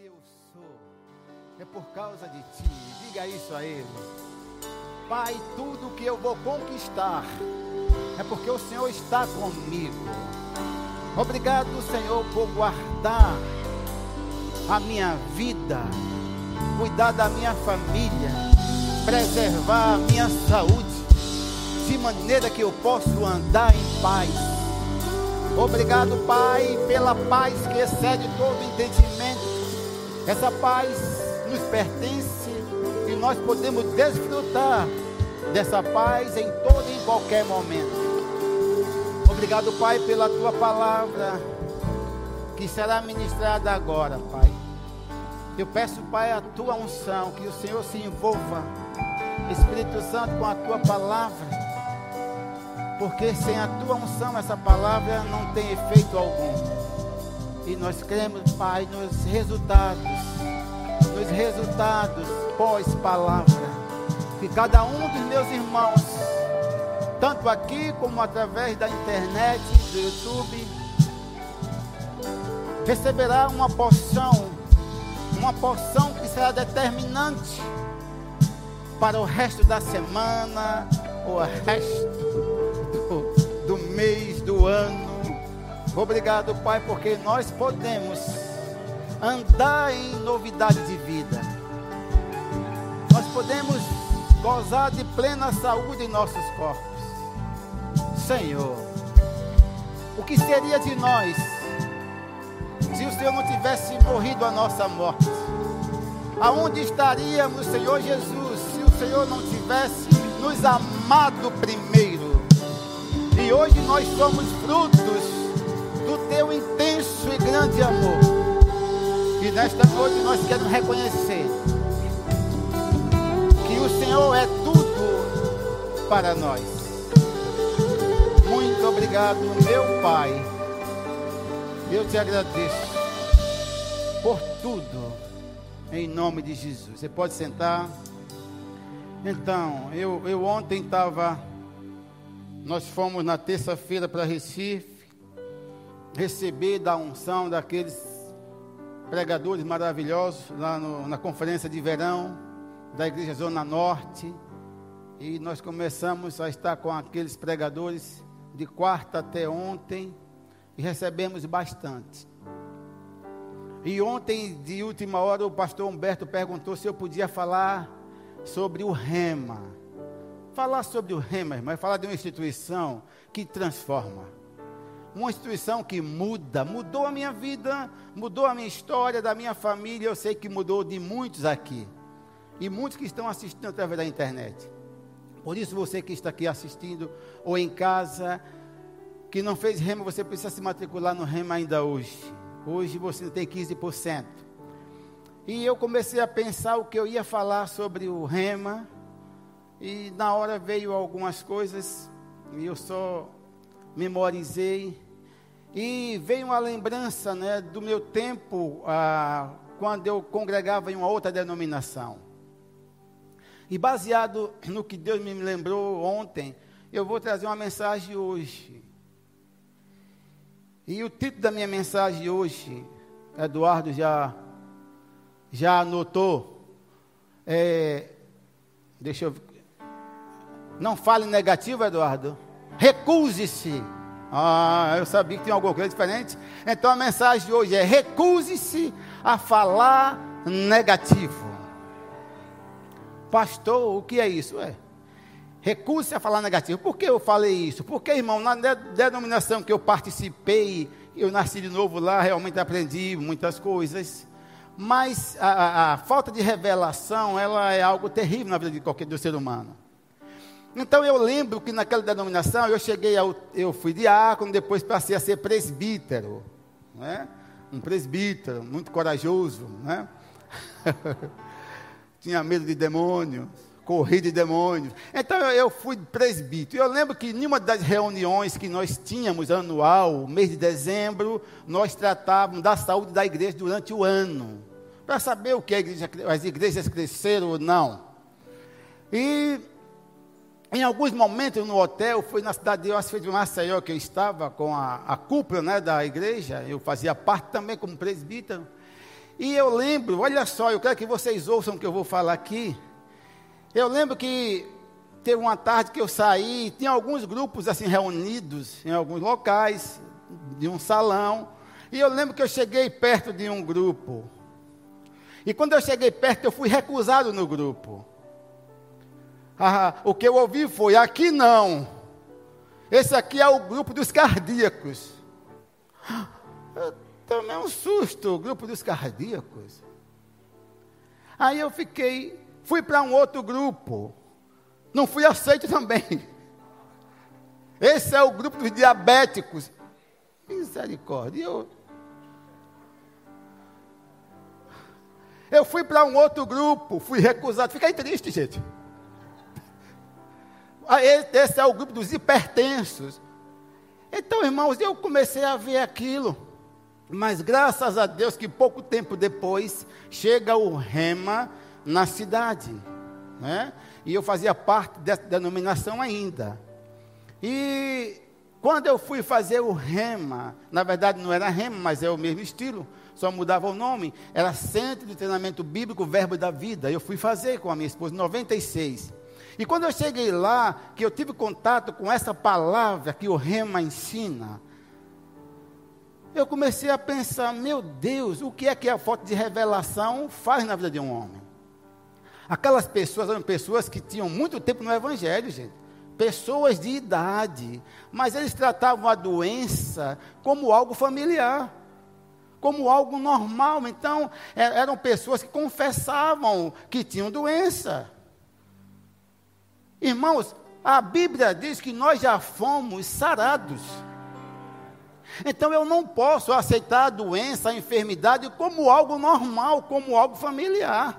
que eu sou é por causa de ti. Diga isso a Ele. Pai, tudo que eu vou conquistar é porque o Senhor está comigo. Obrigado, Senhor, por guardar a minha vida, cuidar da minha família, preservar a minha saúde, de maneira que eu possa andar em paz. Obrigado, Pai, pela paz que excede todo entendimento. Essa paz nos pertence e nós podemos desfrutar dessa paz em todo e em qualquer momento. Obrigado, Pai, pela tua palavra que será ministrada agora, Pai. Eu peço, Pai, a tua unção, que o Senhor se envolva, Espírito Santo, com a tua palavra, porque sem a tua unção essa palavra não tem efeito algum. E nós cremos, Pai, nos resultados, nos resultados pós-palavra, que cada um dos meus irmãos, tanto aqui como através da internet, do YouTube, receberá uma porção uma porção que será determinante para o resto da semana, o resto do, do mês, do ano. Obrigado, Pai, porque nós podemos andar em novidade de podemos gozar de plena saúde em nossos corpos. Senhor, o que seria de nós? se o Senhor não tivesse morrido a nossa morte? Aonde estaríamos, Senhor Jesus, se o Senhor não tivesse nos amado primeiro? E hoje nós somos frutos do teu intenso e grande amor. E nesta noite nós queremos reconhecer Senhor é tudo para nós. Muito obrigado, meu Pai. Eu te agradeço por tudo, em nome de Jesus. Você pode sentar. Então, eu, eu ontem estava. Nós fomos na terça-feira para Recife receber da unção daqueles pregadores maravilhosos lá no, na conferência de verão da Igreja Zona Norte. E nós começamos a estar com aqueles pregadores de quarta até ontem e recebemos bastante. E ontem, de última hora, o pastor Humberto perguntou se eu podia falar sobre o Rema. Falar sobre o Rema, irmão, é falar de uma instituição que transforma. Uma instituição que muda, mudou a minha vida, mudou a minha história, da minha família, eu sei que mudou de muitos aqui. E muitos que estão assistindo através da internet. Por isso, você que está aqui assistindo, ou em casa, que não fez Rema, você precisa se matricular no Rema ainda hoje. Hoje você tem 15%. E eu comecei a pensar o que eu ia falar sobre o rema. E na hora veio algumas coisas e eu só memorizei. E veio uma lembrança né, do meu tempo ah, quando eu congregava em uma outra denominação. E baseado no que Deus me lembrou ontem, eu vou trazer uma mensagem hoje. E o título da minha mensagem hoje, Eduardo já, já anotou. É, deixa eu. Não fale negativo, Eduardo. Recuse-se. Ah, eu sabia que tinha alguma coisa diferente. Então a mensagem de hoje é: recuse-se a falar negativo. Pastor, o que é isso? É. Recuse a falar negativo. Por que eu falei isso? Porque, irmão, na denominação que eu participei, eu nasci de novo lá, realmente aprendi muitas coisas. Mas a, a, a falta de revelação, ela é algo terrível na vida de qualquer do ser humano. Então eu lembro que naquela denominação eu cheguei ao, eu fui diácono, depois passei a ser presbítero, né? Um presbítero muito corajoso, né? Tinha medo de demônios corrida de demônios. Então eu fui presbítero. Eu lembro que em uma das reuniões que nós tínhamos anual, mês de dezembro, nós tratávamos da saúde da igreja durante o ano, para saber o que igreja, as igrejas cresceram ou não. E em alguns momentos no hotel, foi na cidade de, acho de Maceió que eu estava com a, a cúpula né, da igreja, eu fazia parte também como presbítero. E eu lembro, olha só, eu quero que vocês ouçam o que eu vou falar aqui. Eu lembro que teve uma tarde que eu saí, tinha alguns grupos assim reunidos em alguns locais, de um salão. E eu lembro que eu cheguei perto de um grupo. E quando eu cheguei perto, eu fui recusado no grupo. Ah, o que eu ouvi foi: aqui não. Esse aqui é o grupo dos cardíacos. Eu tomei um susto, o grupo dos cardíacos. Aí eu fiquei, fui para um outro grupo. Não fui aceito também. Esse é o grupo dos diabéticos. Misericórdia. Eu, eu fui para um outro grupo, fui recusado. Fiquei triste, gente. Ah, esse é o grupo dos hipertensos. Então, irmãos, eu comecei a ver aquilo. Mas graças a Deus que pouco tempo depois chega o rema na cidade. Né? E eu fazia parte dessa denominação ainda. E quando eu fui fazer o rema, na verdade não era rema, mas é o mesmo estilo, só mudava o nome, era Centro de Treinamento Bíblico Verbo da Vida. Eu fui fazer com a minha esposa em 96. E quando eu cheguei lá, que eu tive contato com essa palavra que o Rema ensina, eu comecei a pensar, meu Deus, o que é que a foto de revelação faz na vida de um homem? Aquelas pessoas eram pessoas que tinham muito tempo no Evangelho, gente. Pessoas de idade. Mas eles tratavam a doença como algo familiar. Como algo normal. Então, é, eram pessoas que confessavam que tinham doença. Irmãos, a Bíblia diz que nós já fomos sarados. Então eu não posso aceitar a doença, a enfermidade como algo normal, como algo familiar.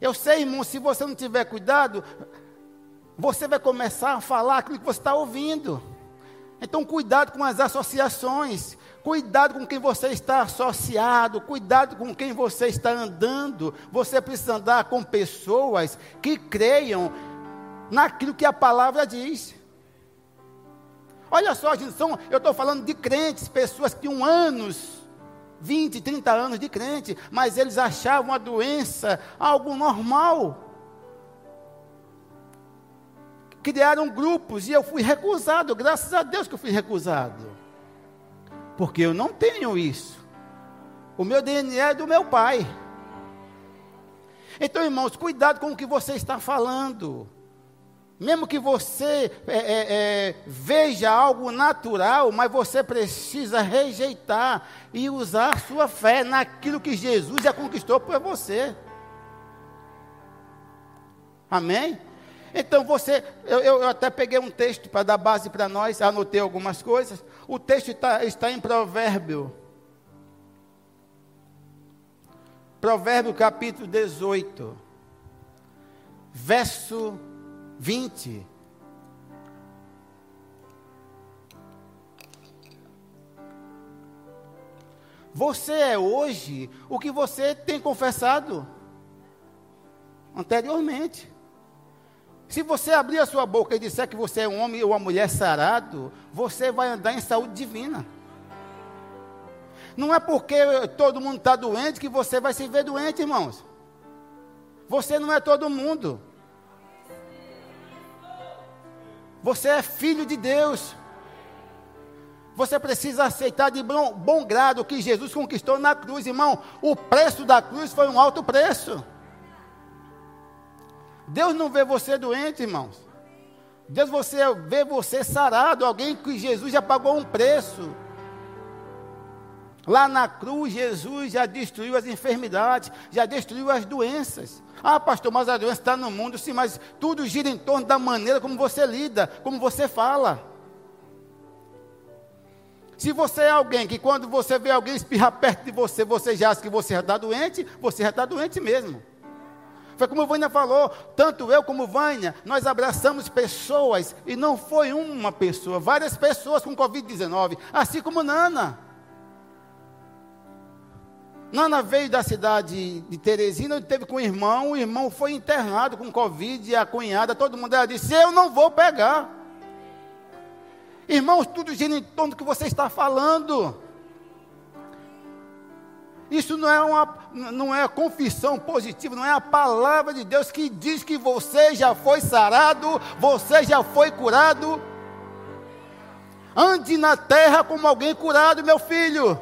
Eu sei, irmão, se você não tiver cuidado, você vai começar a falar aquilo que você está ouvindo. Então, cuidado com as associações, cuidado com quem você está associado, cuidado com quem você está andando. Você precisa andar com pessoas que creiam naquilo que a palavra diz. Olha só, gente, são, eu estou falando de crentes, pessoas que tinham anos, 20, 30 anos de crente, mas eles achavam a doença algo normal. Criaram grupos e eu fui recusado, graças a Deus que eu fui recusado porque eu não tenho isso. O meu DNA é do meu pai. Então, irmãos, cuidado com o que você está falando. Mesmo que você é, é, é, veja algo natural, mas você precisa rejeitar e usar sua fé naquilo que Jesus já conquistou por você. Amém? Então você, eu, eu até peguei um texto para dar base para nós, anotei algumas coisas. O texto está, está em Provérbio. Provérbio capítulo 18, verso 20. Você é hoje o que você tem confessado anteriormente. Se você abrir a sua boca e disser que você é um homem ou uma mulher sarado, você vai andar em saúde divina. Não é porque todo mundo está doente que você vai se ver doente, irmãos. Você não é todo mundo. Você é filho de Deus. Você precisa aceitar de bom, bom grado o que Jesus conquistou na cruz, irmão. O preço da cruz foi um alto preço. Deus não vê você doente, irmãos. Deus você vê você sarado, alguém que Jesus já pagou um preço. Lá na cruz, Jesus já destruiu as enfermidades, já destruiu as doenças. Ah, pastor, mas a doença está no mundo, sim, mas tudo gira em torno da maneira como você lida, como você fala. Se você é alguém que quando você vê alguém espirrar perto de você, você já acha que você já está doente, você já está doente mesmo. Foi como Vânia falou, tanto eu como Vânia, nós abraçamos pessoas, e não foi uma pessoa, várias pessoas com Covid-19, assim como Nana. Nana veio da cidade de Teresina, teve com o irmão, o irmão foi internado com Covid, e a cunhada, todo mundo, ela disse, eu não vou pegar. Irmãos, tudo gira em torno do que você está falando. Isso não é uma não é confissão positiva, não é a palavra de Deus que diz que você já foi sarado, você já foi curado. Ande na terra como alguém curado, meu filho.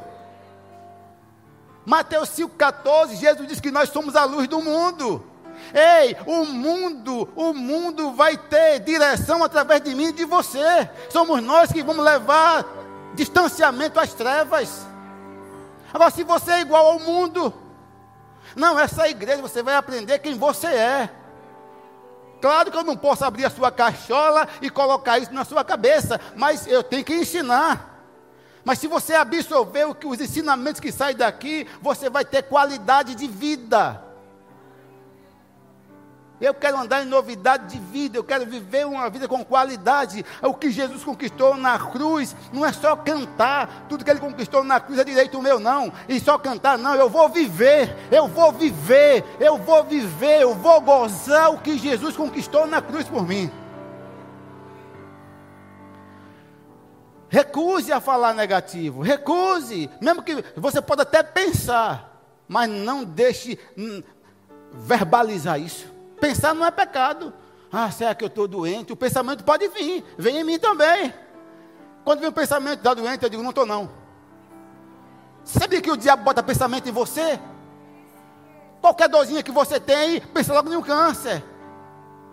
Mateus 5,14, Jesus diz que nós somos a luz do mundo. Ei, o mundo, o mundo vai ter direção através de mim e de você. Somos nós que vamos levar distanciamento às trevas. Agora, se você é igual ao mundo, não, essa igreja você vai aprender quem você é. Claro que eu não posso abrir a sua cachola e colocar isso na sua cabeça, mas eu tenho que ensinar. Mas se você absorver os ensinamentos que saem daqui, você vai ter qualidade de vida. Eu quero andar em novidade de vida, eu quero viver uma vida com qualidade. O que Jesus conquistou na cruz não é só cantar, tudo que ele conquistou na cruz é direito meu, não. E só cantar, não, eu vou viver, eu vou viver, eu vou viver, eu vou gozar o que Jesus conquistou na cruz por mim. Recuse a falar negativo, recuse, mesmo que você pode até pensar, mas não deixe verbalizar isso. Pensar não é pecado. Ah, será que eu estou doente? O pensamento pode vir, vem em mim também. Quando vem o pensamento da doente, eu digo, não estou não. Sabia que o diabo bota pensamento em você? Qualquer dorzinha que você tem, pensa logo em um câncer.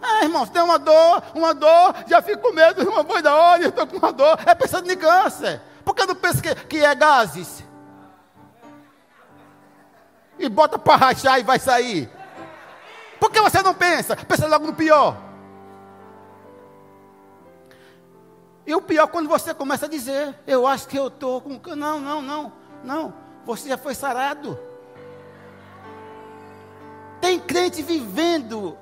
Ah, irmão, tem uma dor, uma dor, já fico com medo, irmão, foi da hora, eu estou com uma dor, é pensando em câncer. Por que não pensa que, que é gases? E bota para rachar e vai sair. Por que você não pensa? Pensa logo no pior. E o pior quando você começa a dizer, eu acho que eu estou com. Não, não, não, não. Você já foi sarado. Tem crente vivendo,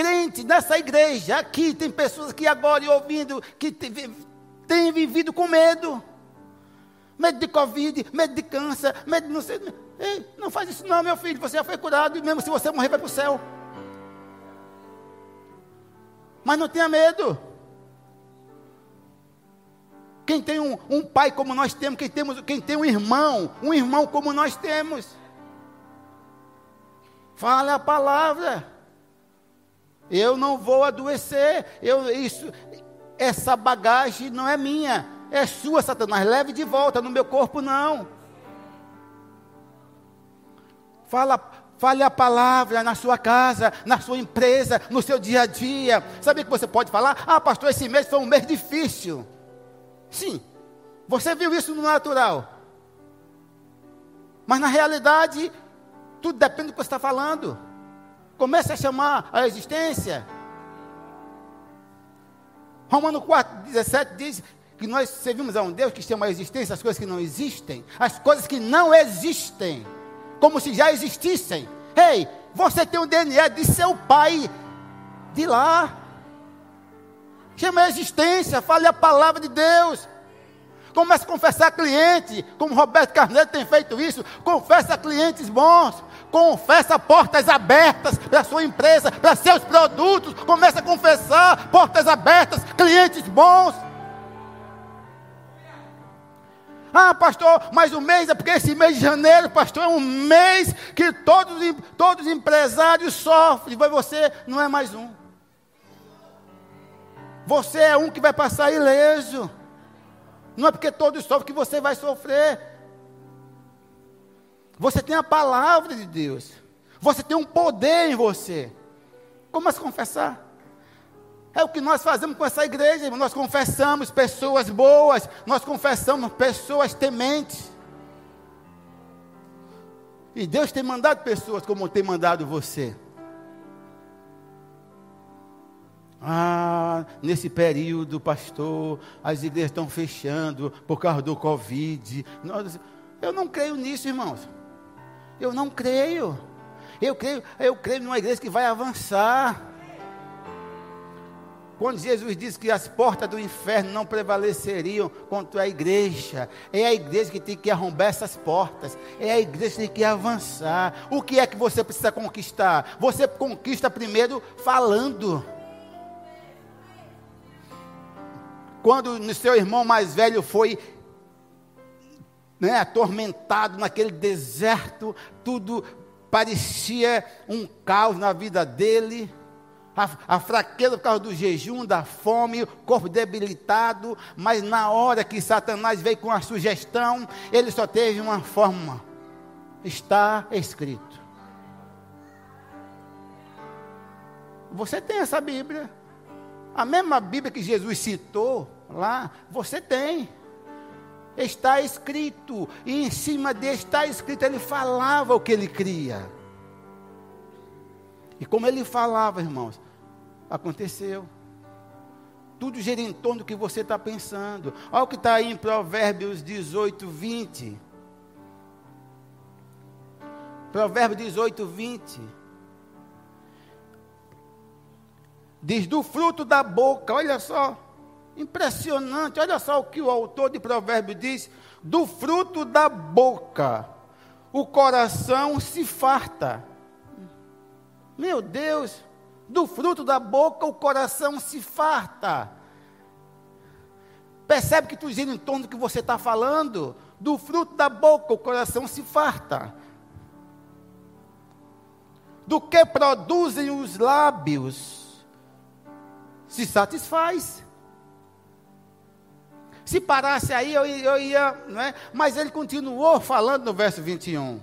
crente nessa igreja, aqui, tem pessoas que agora ouvindo, que têm vivido com medo. Medo de Covid, medo de câncer, medo de não sei. Ei, não faz isso não, meu filho. Você já foi curado e mesmo se você morrer, vai para o céu. Mas não tenha medo. Quem tem um, um, pai como nós temos, quem, temos, quem tem um irmão, um irmão como nós temos. Fale a palavra. Eu não vou adoecer. Eu, isso, essa bagagem não é minha, é sua, Satanás. Leve de volta no meu corpo, não. Fala, fale a palavra na sua casa, na sua empresa, no seu dia a dia. Sabe que você pode falar? Ah, pastor, esse mês foi um mês difícil. Sim, você viu isso no natural. Mas na realidade, tudo depende do que você está falando. Comece a chamar a existência. Romano 4, 17 diz que nós servimos a um Deus que chama a existência as coisas que não existem, as coisas que não existem como se já existissem. Ei, você tem o DNA de seu pai de lá. Chama a existência, fale a palavra de Deus. Comece a confessar a cliente, como Roberto Carneiro tem feito isso. Confessa a clientes bons. Confessa portas abertas para sua empresa, para seus produtos. Comece a confessar portas abertas, clientes bons. Ah, pastor, mas o mês é porque esse mês de janeiro, pastor, é um mês que todos, todos os empresários sofrem. Mas você não é mais um. Você é um que vai passar ileso. Não é porque todos sofrem que você vai sofrer. Você tem a palavra de Deus. Você tem um poder em você. Como a confessar? É o que nós fazemos com essa igreja, nós confessamos pessoas boas, nós confessamos pessoas tementes. E Deus tem mandado pessoas como tem mandado você. Ah, nesse período, pastor, as igrejas estão fechando por causa do Covid. Eu não creio nisso, irmãos. Eu não creio. Eu creio, eu creio numa igreja que vai avançar. Quando Jesus disse que as portas do inferno não prevaleceriam contra a igreja, é a igreja que tem que arrombar essas portas, é a igreja que tem que avançar. O que é que você precisa conquistar? Você conquista primeiro falando. Quando seu irmão mais velho foi né, atormentado naquele deserto, tudo parecia um caos na vida dele. A, a, fraqueza por causa do jejum, da fome, o corpo debilitado, mas na hora que Satanás veio com a sugestão, ele só teve uma forma: está escrito. Você tem essa Bíblia, a mesma Bíblia que Jesus citou lá, você tem está escrito, e em cima dele está escrito, ele falava o que ele cria. E como ele falava, irmãos, aconteceu. Tudo gira em torno do que você está pensando. Olha o que está aí em Provérbios 18, 20. Provérbios 18, 20. Diz: do fruto da boca, olha só. Impressionante, olha só o que o autor de Provérbios diz: do fruto da boca o coração se farta. Meu Deus, do fruto da boca o coração se farta. Percebe que tu gira em torno do que você está falando? Do fruto da boca o coração se farta. Do que produzem os lábios se satisfaz. Se parasse aí, eu, eu ia, não é? Mas ele continuou falando no verso 21.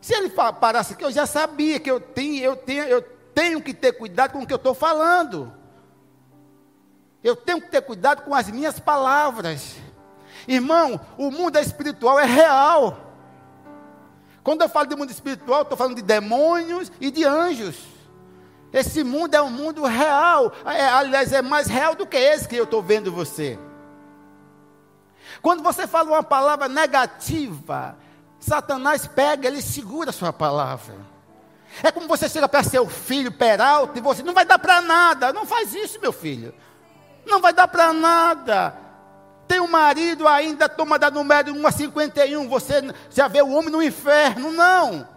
Se ele parasse aqui, eu já sabia que eu tenho, eu tenho, eu tenho que ter cuidado com o que eu estou falando. Eu tenho que ter cuidado com as minhas palavras. Irmão, o mundo espiritual é real. Quando eu falo de mundo espiritual, estou falando de demônios e de anjos. Esse mundo é um mundo real. É, aliás, é mais real do que esse que eu estou vendo você. Quando você fala uma palavra negativa, Satanás pega, ele segura a sua palavra. É como você chega para seu filho peralta e você não vai dar para nada. Não faz isso, meu filho. Não vai dar para nada. Tem um marido ainda, toma da número 1 a 51. Você já vê o homem no inferno. Não.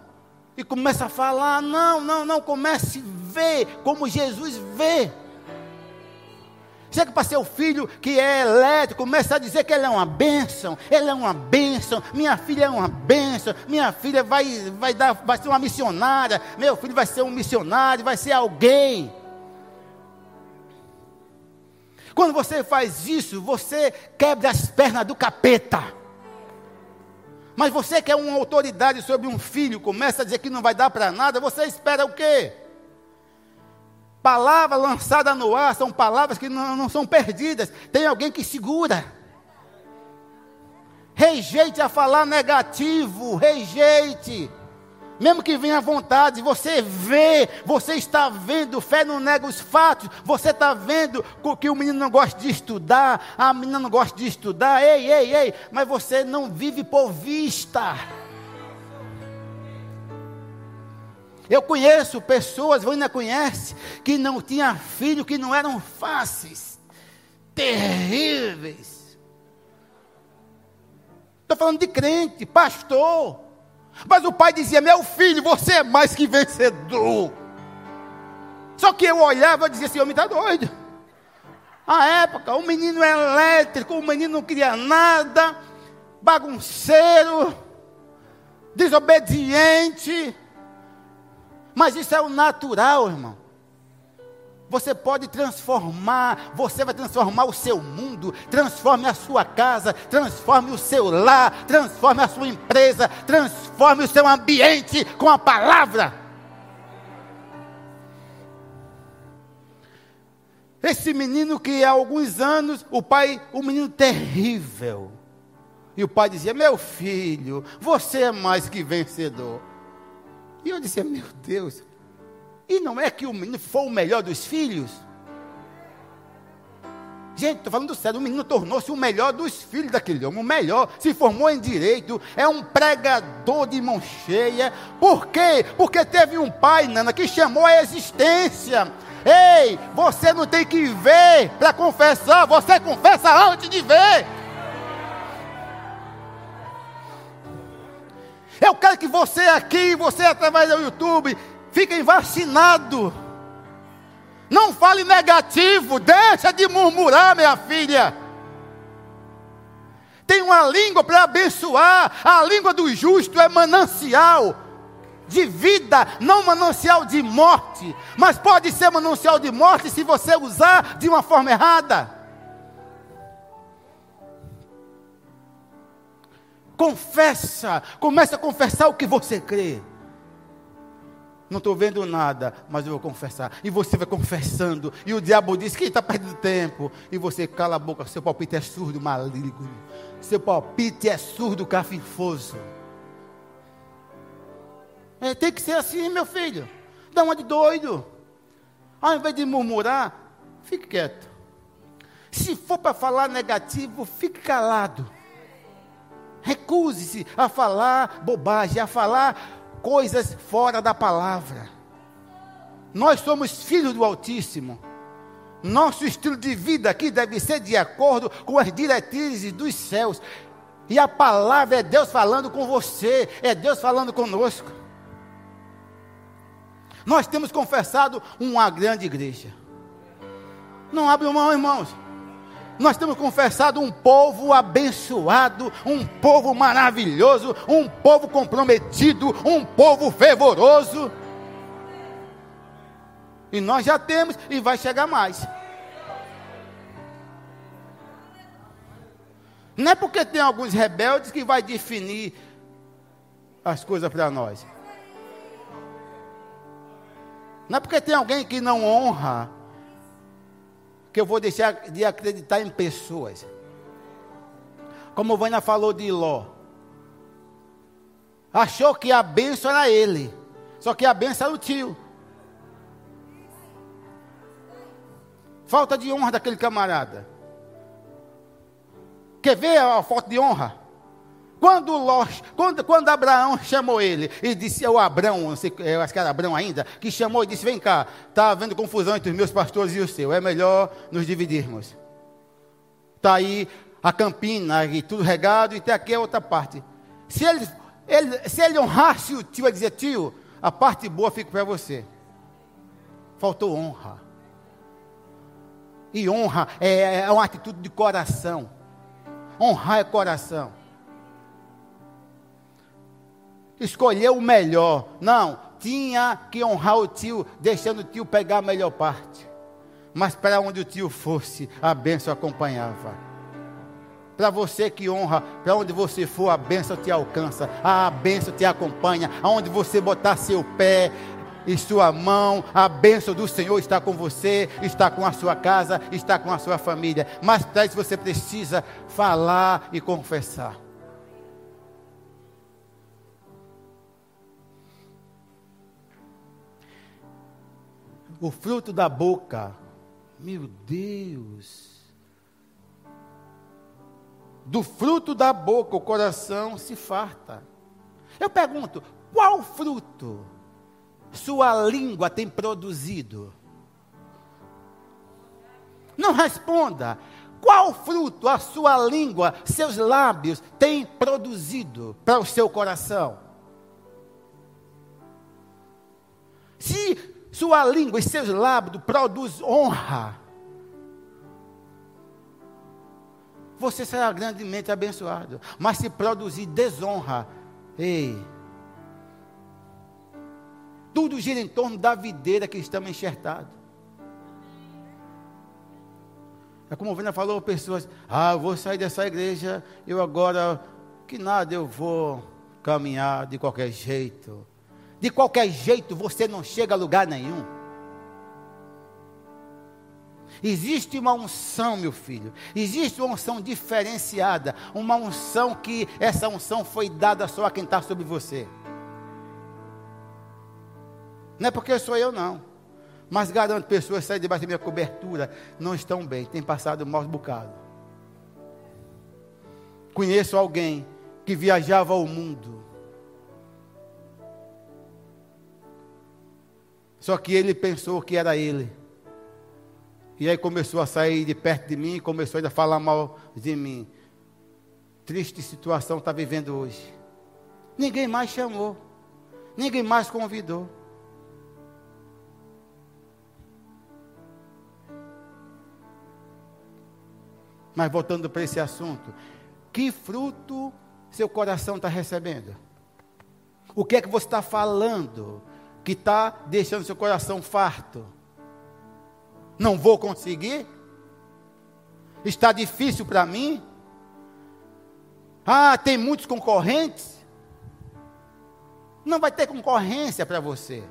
E começa a falar: não, não, não. Comece a ver como Jesus vê. Chega para seu filho que é elétrico, começa a dizer que ele é uma bênção, ele é uma bênção, minha filha é uma bênção, minha filha vai, vai, dar, vai ser uma missionária, meu filho vai ser um missionário, vai ser alguém. Quando você faz isso, você quebra as pernas do capeta. Mas você que é uma autoridade sobre um filho, começa a dizer que não vai dar para nada, você espera o quê? Palavra lançada no ar são palavras que não, não são perdidas. Tem alguém que segura. Rejeite a falar negativo, rejeite. Mesmo que venha à vontade, você vê, você está vendo, fé não nega os fatos, você está vendo que o menino não gosta de estudar, a menina não gosta de estudar, ei, ei, ei, mas você não vive por vista. Eu conheço pessoas, você ainda conhece, que não tinham filho, que não eram fáceis, terríveis. Estou falando de crente, pastor. Mas o pai dizia: Meu filho, você é mais que vencedor. Só que eu olhava e dizia: Esse homem está doido. A época, o menino elétrico, o menino não queria nada, bagunceiro, desobediente. Mas isso é o natural, irmão. Você pode transformar, você vai transformar o seu mundo, transforme a sua casa, transforme o seu lar, transforme a sua empresa, transforme o seu ambiente com a palavra. Esse menino que há alguns anos, o pai, um menino terrível. E o pai dizia: Meu filho, você é mais que vencedor. E eu disse: Meu Deus, e não é que o menino foi o melhor dos filhos? Gente, estou falando sério, o menino tornou-se o melhor dos filhos daquele homem, o melhor, se formou em direito, é um pregador de mão cheia. Por quê? Porque teve um pai, Nana, que chamou a existência. Ei, você não tem que ver para confessar, você confessa antes de ver. Eu quero que você aqui, você através do YouTube, fiquem vacinado. Não fale negativo, deixa de murmurar, minha filha. Tem uma língua para abençoar. A língua do justo é manancial de vida, não manancial de morte. Mas pode ser manancial de morte se você usar de uma forma errada. Confessa, comece a confessar o que você crê. Não estou vendo nada, mas eu vou confessar. E você vai confessando. E o diabo diz que está perdendo tempo. E você cala a boca. Seu palpite é surdo, maligno. Seu palpite é surdo, cafinfoso. É, tem que ser assim, meu filho. Dá uma de doido. Ao invés de murmurar, fique quieto. Se for para falar negativo, fique calado. Recuse-se a falar bobagem, a falar coisas fora da palavra. Nós somos filhos do Altíssimo. Nosso estilo de vida aqui deve ser de acordo com as diretrizes dos céus. E a palavra é Deus falando com você, é Deus falando conosco. Nós temos confessado uma grande igreja. Não abre mão, irmãos. Nós temos confessado um povo abençoado, um povo maravilhoso, um povo comprometido, um povo fervoroso. E nós já temos e vai chegar mais. Não é porque tem alguns rebeldes que vai definir as coisas para nós. Não é porque tem alguém que não honra que eu vou deixar de acreditar em pessoas. Como Vânia falou de Ló. Achou que a benção era ele. Só que a benção era o tio. Falta de honra daquele camarada. Quer ver a foto de honra? Quando, Ló, quando, quando Abraão chamou ele e disse ao Abraão, não sei, eu acho que era Abraão ainda, que chamou e disse: Vem cá, está havendo confusão entre os meus pastores e o seu, é melhor nos dividirmos. Está aí a campina e tudo regado, e tem aqui a outra parte. Se ele, ele, se ele honrasse o tio, ele dizia: Tio, a parte boa fica para você. Faltou honra. E honra é, é uma atitude de coração. Honrar é coração escolheu o melhor. Não, tinha que honrar o tio, deixando o tio pegar a melhor parte. Mas para onde o tio fosse, a bênção acompanhava. Para você que honra, para onde você for, a bênção te alcança, a bênção te acompanha. Aonde você botar seu pé e sua mão, a bênção do Senhor está com você, está com a sua casa, está com a sua família. Mas para isso você precisa falar e confessar. O fruto da boca. Meu Deus. Do fruto da boca o coração se farta. Eu pergunto: qual fruto sua língua tem produzido? Não responda. Qual fruto a sua língua, seus lábios têm produzido para o seu coração? Se sua língua e seus lábios produz honra. Você será grandemente abençoado. Mas se produzir desonra, ei, tudo gira em torno da videira que estamos enxertados. É como o Vina falou, pessoas, ah, eu vou sair dessa igreja, eu agora, que nada, eu vou caminhar de qualquer jeito. De qualquer jeito você não chega a lugar nenhum. Existe uma unção, meu filho. Existe uma unção diferenciada. Uma unção que essa unção foi dada só a quem está sobre você. Não é porque sou eu, não. Mas garanto, pessoas saem debaixo da minha cobertura não estão bem, têm passado um mau bocado. Conheço alguém que viajava ao mundo Só que ele pensou que era ele. E aí começou a sair de perto de mim, começou a falar mal de mim. Triste situação está vivendo hoje. Ninguém mais chamou. Ninguém mais convidou. Mas voltando para esse assunto, Que fruto seu coração está recebendo? O que é que você está falando que está deixando seu coração farto? Não vou conseguir? Está difícil para mim? Ah, tem muitos concorrentes? Não vai ter concorrência para você.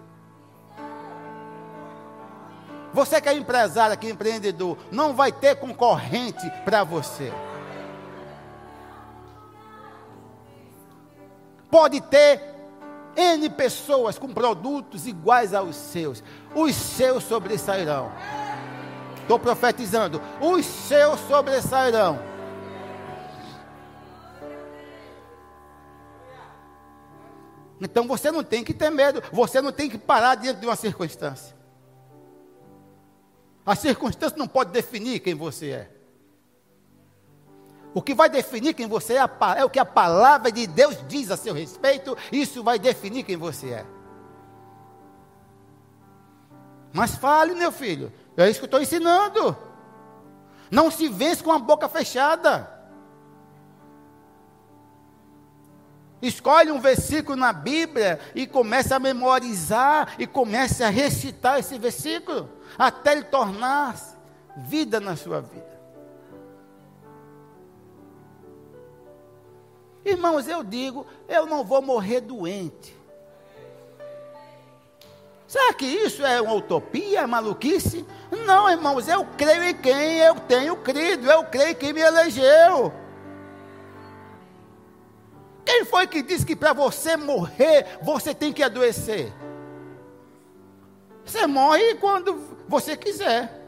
Você que é empresário, que é empreendedor, não vai ter concorrente para você. Pode ter N pessoas com produtos iguais aos seus. Os seus sobressairão. Estou profetizando. Os seus sobressairão. Então você não tem que ter medo. Você não tem que parar diante de uma circunstância. A circunstância não pode definir quem você é. O que vai definir quem você é, é o que a palavra de Deus diz a seu respeito. Isso vai definir quem você é. Mas fale, meu filho. É isso que eu estou ensinando. Não se vence com a boca fechada. Escolhe um versículo na Bíblia e comece a memorizar e comece a recitar esse versículo até ele tornar vida na sua vida. Irmãos, eu digo, eu não vou morrer doente. Será que isso é uma utopia, é maluquice? Não, irmãos, eu creio em quem eu tenho crido, eu creio em quem me elegeu. Quem foi que disse que para você morrer, você tem que adoecer? Você morre quando você quiser.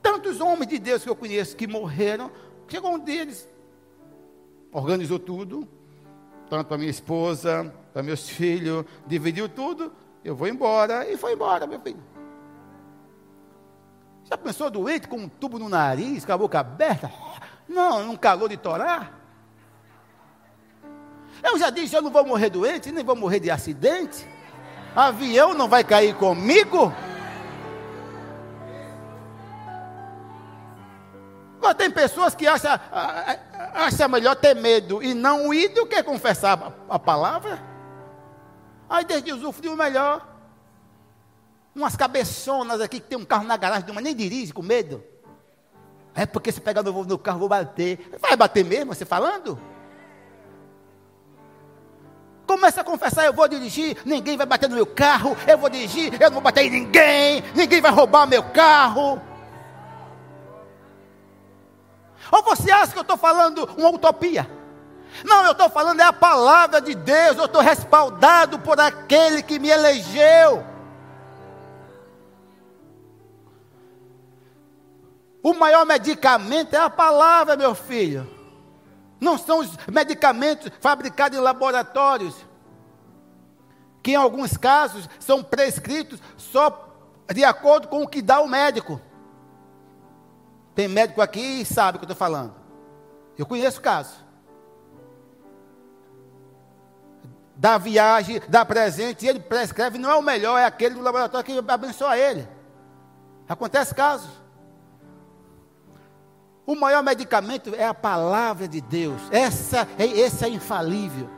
Tantos homens de Deus que eu conheço que morreram, chegou um deles, organizou tudo, tanto para minha esposa, para meus filhos, dividiu tudo, eu vou embora, e foi embora, meu filho. Já pensou doente com um tubo no nariz, com a boca aberta? Não, num calor de torar? Eu já disse, eu não vou morrer doente, nem vou morrer de acidente. Avião não vai cair comigo. Agora tem pessoas que acham, acham melhor ter medo e não ir do que confessar a palavra. Aí desde usufruir o melhor. Umas cabeçonas aqui que tem um carro na garagem, mas nem dirige com medo. É porque se pegar no, no carro, vou bater. Vai bater mesmo, você falando? Começa a confessar, eu vou dirigir, ninguém vai bater no meu carro, eu vou dirigir, eu não vou bater em ninguém, ninguém vai roubar meu carro. Ou você acha que eu estou falando uma utopia? Não, eu estou falando é a palavra de Deus, eu estou respaldado por aquele que me elegeu. O maior medicamento é a palavra, meu filho. Não são os medicamentos fabricados em laboratórios, que em alguns casos são prescritos só de acordo com o que dá o médico. Tem médico aqui e sabe o que eu estou falando. Eu conheço casos. Dá viagem, dá presente, ele prescreve, não é o melhor, é aquele do laboratório que abençoa ele. Acontece casos. O maior medicamento é a palavra de Deus. Essa, é, essa é infalível.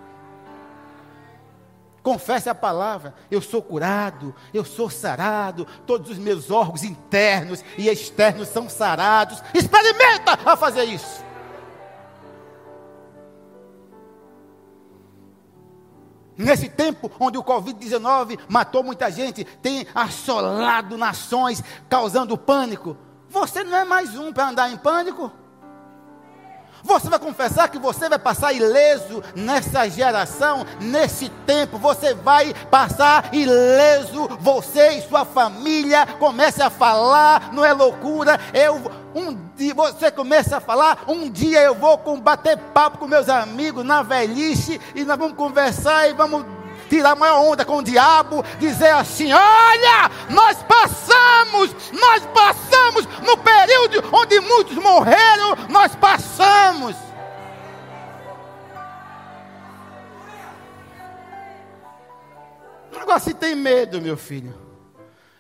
Confesse a palavra. Eu sou curado, eu sou sarado, todos os meus órgãos internos e externos são sarados. Experimenta a fazer isso. Nesse tempo onde o Covid-19 matou muita gente, tem assolado nações, causando pânico. Você não é mais um para andar em pânico. Você vai confessar que você vai passar ileso nessa geração, nesse tempo. Você vai passar ileso. Você e sua família comece a falar, não é loucura. Eu um dia você começa a falar, um dia eu vou bater papo com meus amigos na velhice e nós vamos conversar e vamos tirar maior onda com o diabo, dizer assim: olha, nós passamos, nós passamos no período onde muitos morreram, nós passamos. Agora se tem medo, meu filho.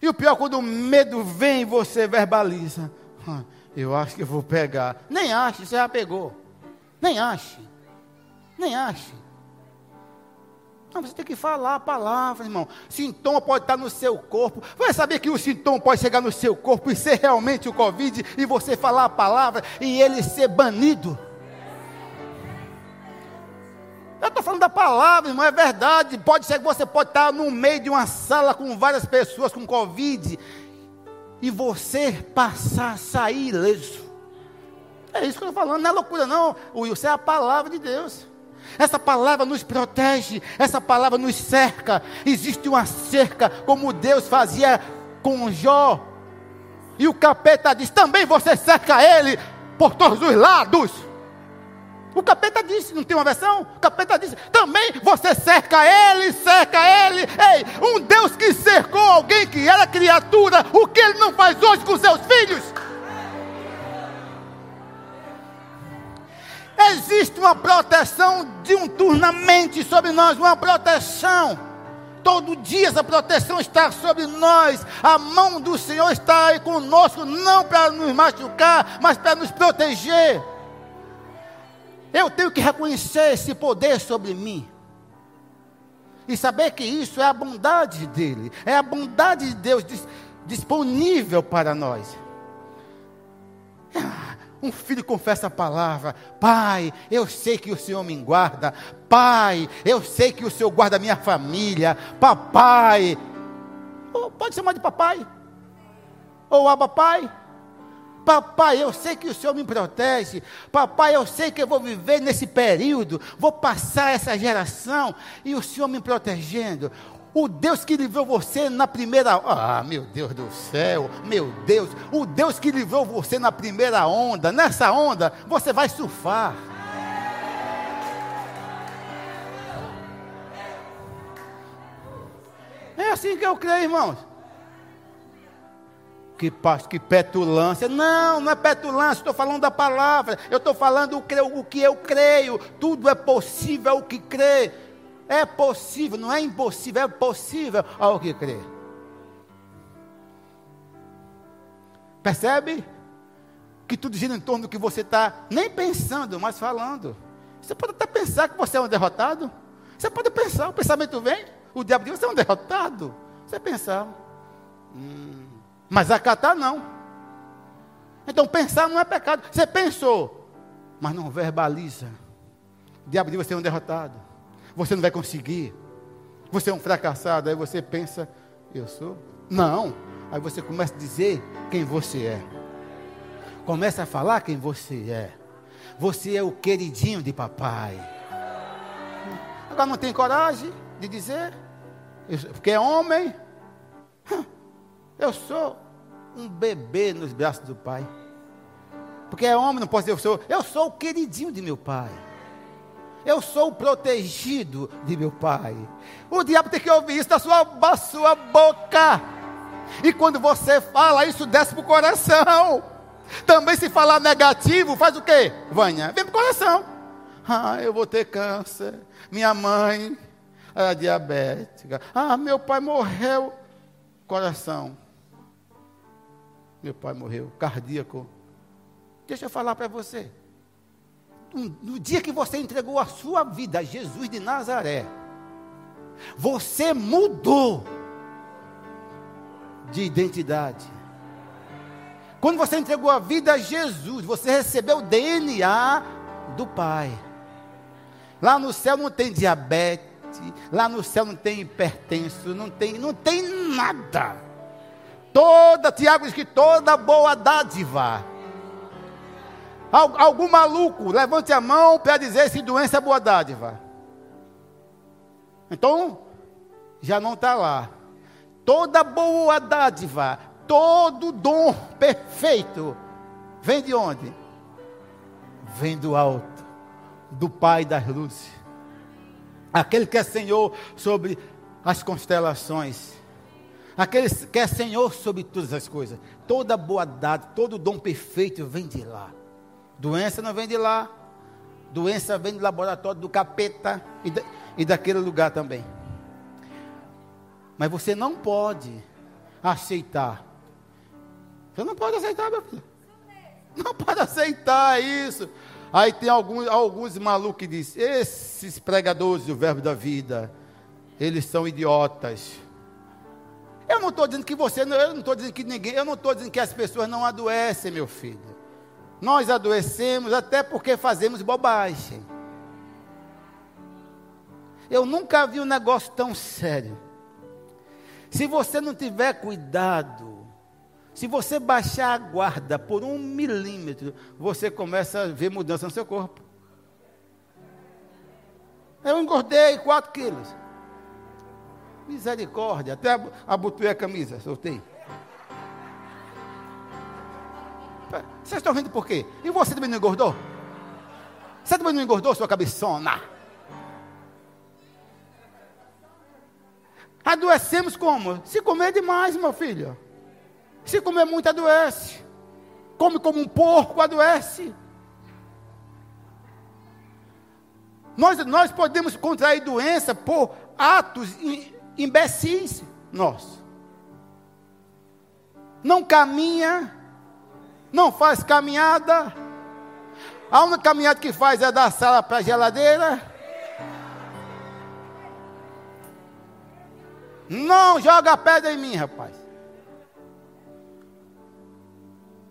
E o pior, quando o medo vem, você verbaliza. Eu acho que eu vou pegar. Nem ache, você já pegou. Nem ache. Nem ache. Não, você tem que falar a palavra, irmão. Sintoma pode estar no seu corpo. Vai saber que o sintoma pode chegar no seu corpo e ser realmente o Covid e você falar a palavra e ele ser banido. Eu estou falando da palavra, irmão, é verdade. Pode ser que você pode estar no meio de uma sala com várias pessoas com Covid e você passar, sair ileso. É isso que eu estou falando, não é loucura não, Wilson, é a palavra de Deus. Essa palavra nos protege, essa palavra nos cerca. Existe uma cerca, como Deus fazia com Jó. E o capeta diz: também você cerca ele por todos os lados. O capeta disse, não tem uma versão? O capeta disse, também você cerca ele, cerca ele. Ei, um Deus que cercou alguém que era criatura, o que ele não faz hoje com seus filhos? Existe uma proteção de um turnamente sobre nós, uma proteção. Todo dia essa proteção está sobre nós. A mão do Senhor está aí conosco, não para nos machucar, mas para nos proteger. Eu tenho que reconhecer esse poder sobre mim. E saber que isso é a bondade dele, é a bondade de Deus disponível para nós. Um filho confessa a palavra: Pai, eu sei que o Senhor me guarda. Pai, eu sei que o Senhor guarda a minha família. Papai, ou pode chamar de papai, ou aba pai. Papai, eu sei que o Senhor me protege. Papai, eu sei que eu vou viver nesse período, vou passar essa geração e o Senhor me protegendo. O Deus que livrou você na primeira. Ah, meu Deus do céu, meu Deus. O Deus que livrou você na primeira onda. Nessa onda, você vai surfar. É assim que eu creio, irmãos. Que, que petulância. Não, não é petulância. Estou falando da palavra. Eu estou falando o que eu creio. Tudo é possível o que crê. É possível, não é impossível, é possível ao que crê. Percebe? Que tudo gira em torno do que você está nem pensando, mas falando. Você pode até pensar que você é um derrotado. Você pode pensar, o pensamento vem, o diabo diz, você é um derrotado. Você pensar. Hum, mas acatar não. Então pensar não é pecado. Você pensou, mas não verbaliza. O diabo diz, você é um derrotado você não vai conseguir, você é um fracassado, aí você pensa, eu sou? Não. Aí você começa a dizer quem você é. Começa a falar quem você é. Você é o queridinho de papai. Agora não tem coragem de dizer, porque é homem. Eu sou um bebê nos braços do pai. Porque é homem, não posso dizer eu sou. Eu sou o queridinho de meu pai. Eu sou protegido de meu pai. O diabo tem que ouvir isso da sua, da sua boca. E quando você fala, isso desce para o coração. Também se falar negativo, faz o quê? Vanha, vem para o coração. Ah, eu vou ter câncer. Minha mãe era diabética. Ah, meu pai morreu. Coração. Meu pai morreu, cardíaco. Deixa eu falar para você no dia que você entregou a sua vida a Jesus de Nazaré, você mudou de identidade. Quando você entregou a vida a Jesus, você recebeu o DNA do Pai. Lá no céu não tem diabetes, lá no céu não tem hipertenso, não tem, não tem nada. Toda, Tiago diz que toda boa dádiva Algum maluco, levante a mão para dizer se doença é boa dádiva. Então, já não está lá. Toda boa dádiva, todo dom perfeito, vem de onde? Vem do alto, do Pai das luzes. Aquele que é Senhor sobre as constelações. Aquele que é Senhor sobre todas as coisas. Toda boa dádiva, todo dom perfeito vem de lá. Doença não vem de lá. Doença vem do laboratório do capeta e, da, e daquele lugar também. Mas você não pode aceitar. Você não pode aceitar, meu filho. Não pode aceitar isso. Aí tem alguns, alguns malucos que dizem: esses pregadores do verbo da vida, eles são idiotas. Eu não estou dizendo que você, eu não estou dizendo que ninguém, eu não estou dizendo que as pessoas não adoecem, meu filho. Nós adoecemos até porque fazemos bobagem. Eu nunca vi um negócio tão sério. Se você não tiver cuidado, se você baixar a guarda por um milímetro, você começa a ver mudança no seu corpo. Eu engordei 4 quilos. Misericórdia, até abotoei a camisa, soltei. Vocês estão rindo por quê? E você também não engordou? Você também não engordou, sua cabeçona? Adoecemos como? Se comer demais, meu filho. Se comer muito, adoece. Come como um porco, adoece. Nós, nós podemos contrair doença por atos imbecis nossos. Não caminha, não faz caminhada. A única caminhada que faz é da sala para a geladeira. Não joga pedra em mim, rapaz.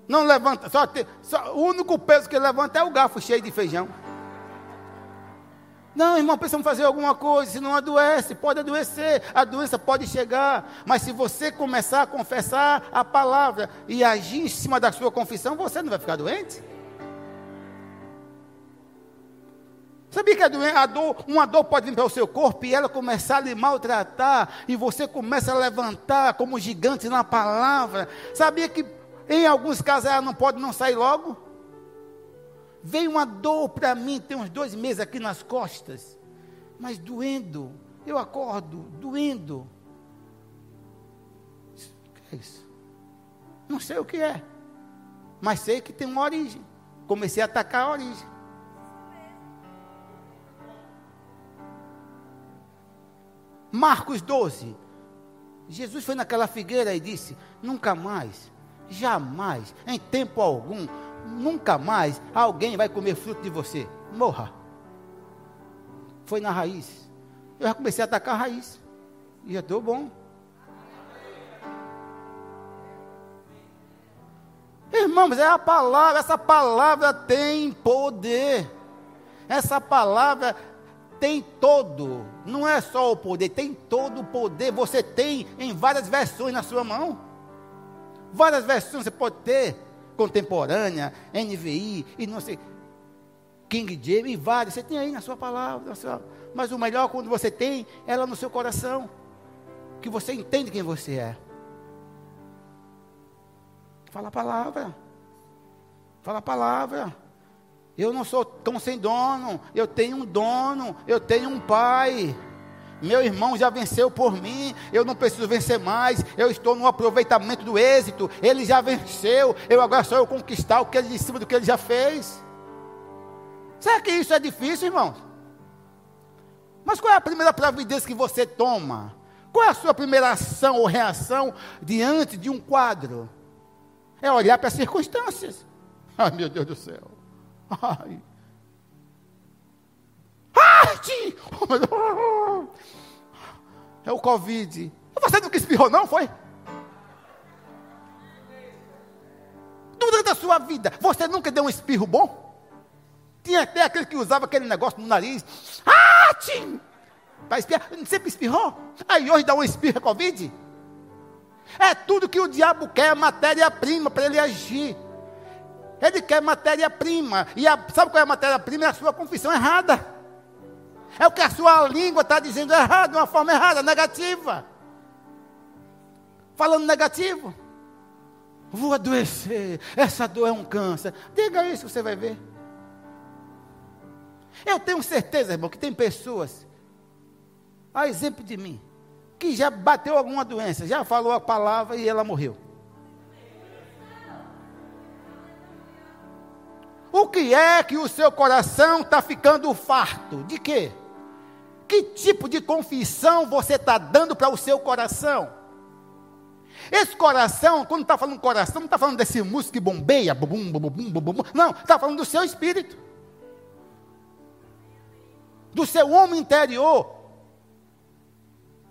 Não levanta, só, te, só o único peso que levanta é o garfo cheio de feijão. Não, irmão, precisamos fazer alguma coisa, senão adoece, pode adoecer, a doença pode chegar, mas se você começar a confessar a palavra e agir em cima da sua confissão, você não vai ficar doente? Sabia que a, dor, uma dor pode vir para o seu corpo e ela começar a lhe maltratar, e você começa a levantar como gigante na palavra. Sabia que em alguns casos ela não pode não sair logo? Veio uma dor para mim, tem uns dois meses aqui nas costas, mas doendo. Eu acordo, doendo. O que é isso? Não sei o que é, mas sei que tem uma origem. Comecei a atacar a origem. Marcos 12. Jesus foi naquela figueira e disse: Nunca mais, jamais, em tempo algum, nunca mais alguém vai comer fruto de você. Morra. Foi na raiz. Eu já comecei a atacar a raiz. E já estou bom. Irmãos, é a palavra, essa palavra tem poder. Essa palavra tem todo, não é só o poder, tem todo o poder. Você tem em várias versões na sua mão. Várias versões você pode ter, contemporânea, NVI e não sei, King James, e várias. Você tem aí na sua palavra. Na sua, mas o melhor quando você tem ela no seu coração, que você entende quem você é. Fala a palavra. Fala a palavra. Eu não sou tão sem dono, eu tenho um dono, eu tenho um pai. Meu irmão já venceu por mim, eu não preciso vencer mais, eu estou no aproveitamento do êxito, ele já venceu, eu agora só eu conquistar o que ele de cima do que ele já fez. Será que isso é difícil, irmão? Mas qual é a primeira providência que você toma? Qual é a sua primeira ação ou reação diante de um quadro? É olhar para as circunstâncias. Ai, meu Deus do céu. Ai. Ai, É o Covid. Você nunca espirrou, não? Foi? Durante a sua vida, você nunca deu um espirro bom? Tinha até aquele que usava aquele negócio no nariz. Tim! Para espirrar. Sempre espirrou? Aí hoje dá um espirro é Covid? É tudo que o diabo quer, matéria-prima para ele agir. Ele quer matéria-prima. E a, sabe qual é a matéria-prima? É a sua confissão errada. É o que a sua língua está dizendo errado, de uma forma errada, negativa. Falando negativo. Vou adoecer. Essa dor é um câncer. Diga isso, você vai ver. Eu tenho certeza, irmão, que tem pessoas, a exemplo de mim, que já bateu alguma doença, já falou a palavra e ela morreu. O que é que o seu coração está ficando farto? De quê? Que tipo de confissão você está dando para o seu coração? Esse coração, quando está falando coração, não está falando desse músculo que bombeia, bum, bum, bum, bum, bum, não, está falando do seu espírito, do seu homem interior.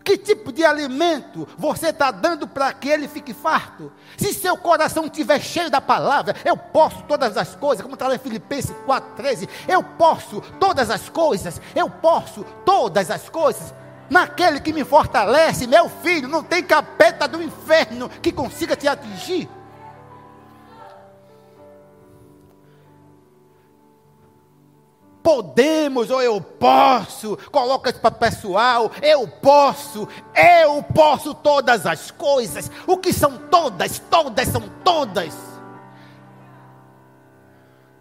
Que tipo de alimento você está dando para que ele fique farto? Se seu coração estiver cheio da palavra, eu posso todas as coisas, como está lá em Filipenses 4,13, eu posso todas as coisas, eu posso todas as coisas naquele que me fortalece, meu filho, não tem capeta do inferno que consiga te atingir. Podemos ou eu posso, coloca isso para pessoal, eu posso, eu posso todas as coisas. O que são todas? Todas são todas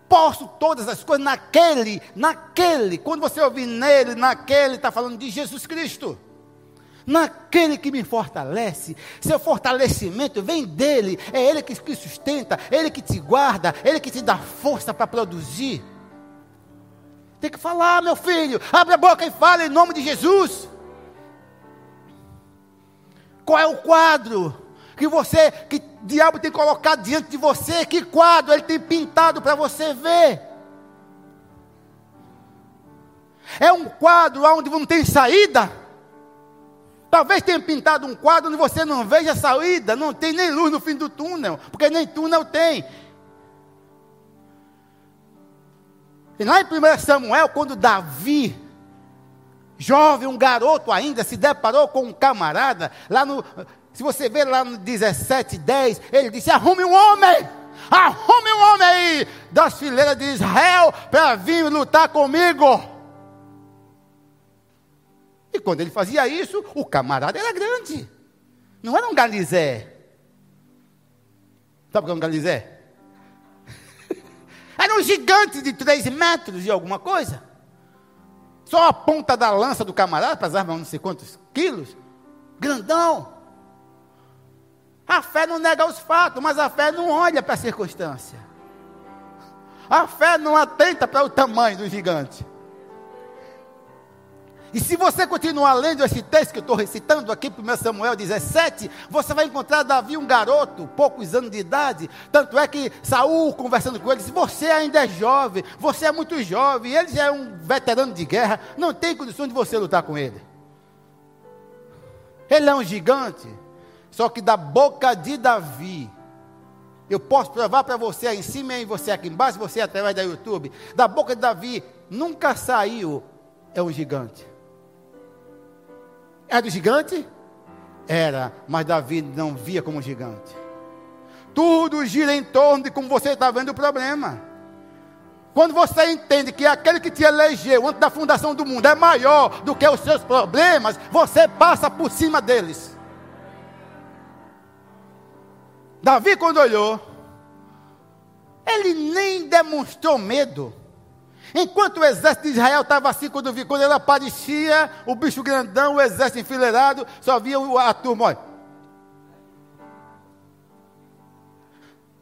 posso todas as coisas naquele, naquele. Quando você ouvir nele, naquele, está falando de Jesus Cristo. Naquele que me fortalece, seu fortalecimento vem dele, é ele que, que sustenta, ele que te guarda, ele que te dá força para produzir. Tem que falar, meu filho, abre a boca e fala em nome de Jesus. Qual é o quadro que você, que diabo tem colocado diante de você, que quadro ele tem pintado para você ver. É um quadro onde não tem saída. Talvez tenha pintado um quadro onde você não veja saída, não tem nem luz no fim do túnel, porque nem túnel tem. E lá em 1 Samuel, quando Davi, jovem, um garoto ainda, se deparou com um camarada, lá no, se você ver lá no 17, 10, ele disse: arrume um homem, arrume um homem aí das fileiras de Israel para vir lutar comigo. E quando ele fazia isso, o camarada era grande, não era um galizé. Sabe o que é um galizé? Era um gigante de 3 metros e alguma coisa. Só a ponta da lança do camarada, armas não sei quantos quilos. Grandão. A fé não nega os fatos, mas a fé não olha para a circunstância. A fé não atenta para o tamanho do gigante. E se você continuar lendo esse texto que eu estou recitando aqui, 1 Samuel 17, você vai encontrar Davi, um garoto, poucos anos de idade. Tanto é que Saul, conversando com ele, disse: Você ainda é jovem, você é muito jovem, ele já é um veterano de guerra, não tem condições de você lutar com ele. Ele é um gigante. Só que da boca de Davi, eu posso provar para você aí em cima e você aqui embaixo, você através da YouTube, da boca de Davi nunca saiu é um gigante. É do gigante? Era, mas Davi não via como gigante. Tudo gira em torno de como você está vendo o problema. Quando você entende que aquele que te elegeu antes da fundação do mundo é maior do que os seus problemas, você passa por cima deles. Davi, quando olhou, ele nem demonstrou medo. Enquanto o exército de Israel estava assim, quando, quando ele aparecia, o bicho grandão, o exército enfileirado, só via a turma, olha.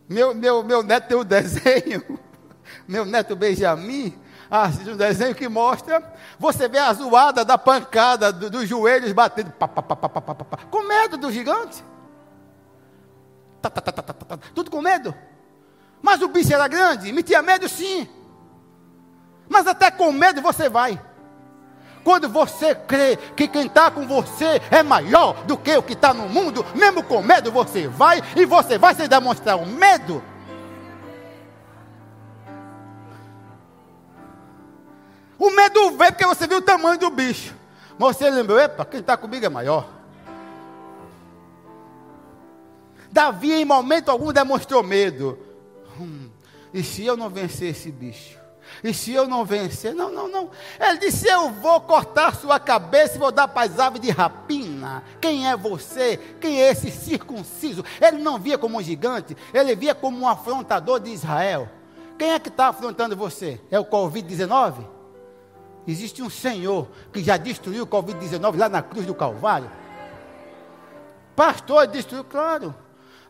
Meu, meu, meu neto tem um desenho, meu neto Benjamin, assiste um desenho que mostra, você vê a zoada da pancada, do, dos joelhos batendo, pá, pá, pá, com medo do gigante. Tá, tá, tá, tudo com medo. Mas o bicho era grande, me tinha medo sim. Mas até com medo você vai. Quando você crê que quem está com você é maior do que o que está no mundo, mesmo com medo você vai e você vai sem demonstrar o medo. O medo veio porque você viu o tamanho do bicho. Mas você lembrou, epa, quem está comigo é maior. Davi, em momento algum, demonstrou medo. Hum, e se eu não vencer esse bicho? E se eu não vencer? Não, não, não. Ele disse: Eu vou cortar sua cabeça e vou dar para as aves de rapina. Quem é você? Quem é esse circunciso? Ele não via como um gigante, ele via como um afrontador de Israel. Quem é que está afrontando você? É o Covid-19? Existe um Senhor que já destruiu o Covid-19 lá na cruz do Calvário. Pastor, destruiu, claro.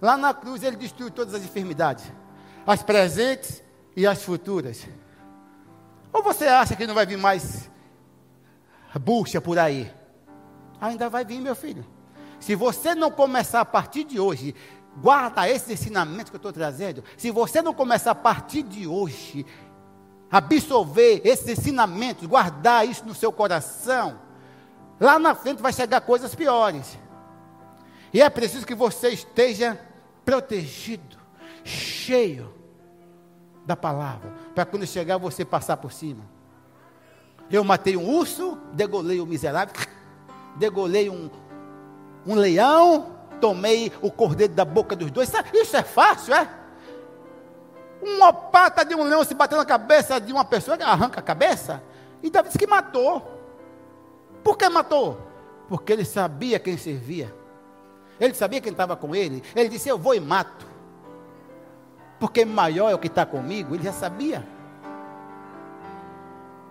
Lá na cruz ele destruiu todas as enfermidades, as presentes e as futuras. Ou você acha que não vai vir mais bucha por aí? Ainda vai vir, meu filho. Se você não começar a partir de hoje, guarda esses ensinamentos que eu estou trazendo. Se você não começar a partir de hoje, absorver esses ensinamentos, guardar isso no seu coração, lá na frente vai chegar coisas piores. E é preciso que você esteja protegido, cheio da palavra, para quando chegar você passar por cima. Eu matei um urso, degolei o miserável, degolei um, um leão, tomei o cordeiro da boca dos dois. Isso é fácil, é? Uma pata de um leão se bateu na cabeça de uma pessoa arranca a cabeça. E Davi disse que matou. Por que matou? Porque ele sabia quem servia. Ele sabia quem estava com ele. Ele disse: Eu vou e mato. Porque maior é o que está comigo. Ele já sabia.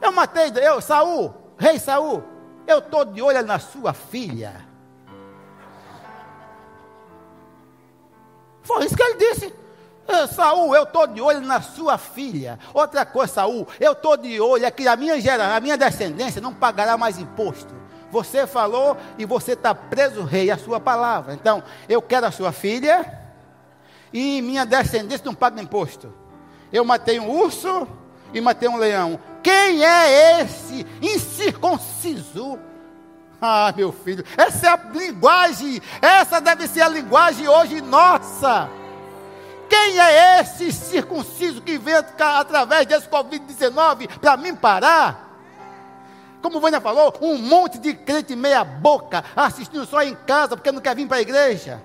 Eu matei, eu, Saul, rei Saul, eu estou de olho na sua filha. Foi isso que ele disse. Saul, eu estou de olho na sua filha. Outra coisa, Saul, eu estou de olho é que a minha geração, a minha descendência não pagará mais imposto. Você falou e você está preso, rei, a sua palavra. Então, eu quero a sua filha e minha descendência não paga imposto. Eu matei um urso e matei um leão. Quem é esse incircunciso? Ah, meu filho, essa é a linguagem, essa deve ser a linguagem hoje nossa. Quem é esse circunciso que vem através desse Covid-19 para mim parar? Como o Vânia falou, um monte de crente meia boca, assistindo só em casa porque não quer vir para a igreja.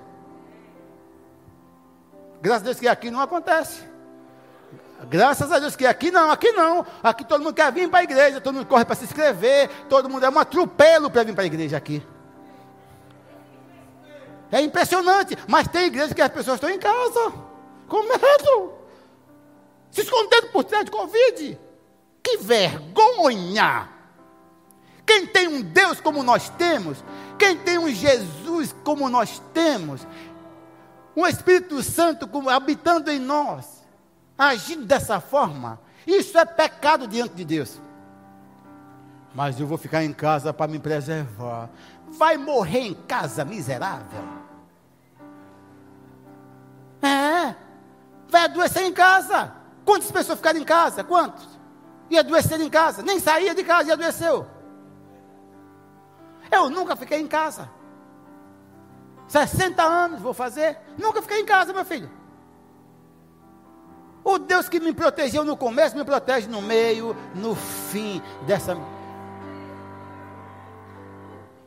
Graças a Deus que aqui não acontece. Graças a Deus que aqui não, aqui não. Aqui todo mundo quer vir para a igreja, todo mundo corre para se inscrever, todo mundo é um atropelo para vir para a igreja aqui. É impressionante, mas tem igreja que as pessoas estão em casa, com medo, se escondendo por trás de Covid. Que vergonha! Quem tem um Deus como nós temos, quem tem um Jesus como nós temos, um Espírito Santo habitando em nós, agindo dessa forma, isso é pecado diante de Deus. Mas eu vou ficar em casa para me preservar. Vai morrer em casa, miserável. É. Vai adoecer em casa. Quantas pessoas ficaram em casa? Quantos? E adoeceram em casa. Nem saía de casa e adoeceu. Eu nunca fiquei em casa. 60 anos vou fazer. Nunca fiquei em casa, meu filho. O Deus que me protegeu no começo, me protege no meio, no fim dessa.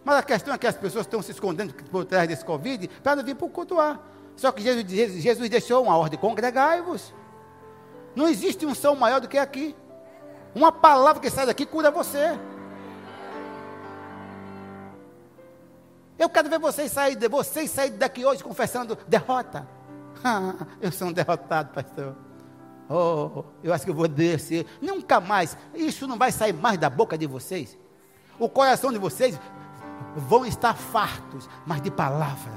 Mas a questão é que as pessoas estão se escondendo por trás desse Covid para não vir para cultuar. Só que Jesus, Jesus deixou uma ordem: congregai-vos. Não existe um som maior do que aqui. Uma palavra que sai daqui cura você. Eu quero ver vocês sair, vocês sair daqui hoje confessando derrota. eu sou um derrotado, pastor. Oh, eu acho que eu vou descer. Nunca mais. Isso não vai sair mais da boca de vocês. O coração de vocês vão estar fartos, mas de palavra.